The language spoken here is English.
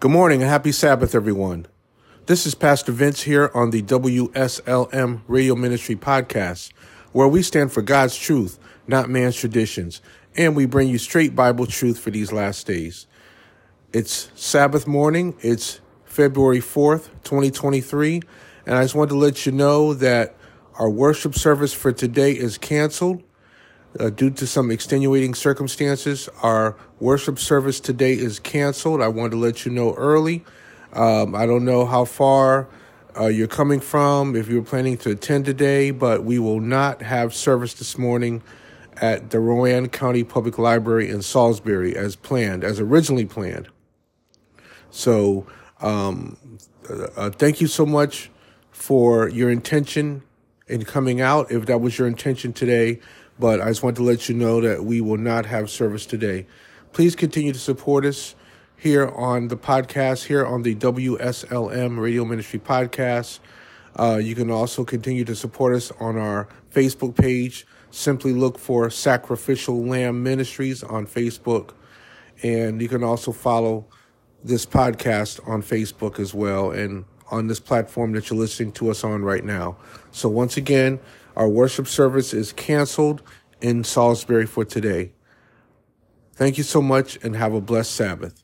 Good morning and happy Sabbath, everyone. This is Pastor Vince here on the WSLM Radio Ministry podcast, where we stand for God's truth, not man's traditions, and we bring you straight Bible truth for these last days. It's Sabbath morning, it's February 4th, 2023, and I just wanted to let you know that our worship service for today is canceled. Uh, due to some extenuating circumstances, our worship service today is canceled. I wanted to let you know early. Um, I don't know how far uh, you're coming from, if you're planning to attend today, but we will not have service this morning at the Rowan County Public Library in Salisbury as planned, as originally planned. So, um, uh, thank you so much for your intention in coming out, if that was your intention today. But I just want to let you know that we will not have service today. Please continue to support us here on the podcast, here on the WSLM Radio Ministry podcast. Uh, you can also continue to support us on our Facebook page. Simply look for Sacrificial Lamb Ministries on Facebook. And you can also follow this podcast on Facebook as well and on this platform that you're listening to us on right now. So, once again, our worship service is canceled in Salisbury for today. Thank you so much and have a blessed Sabbath.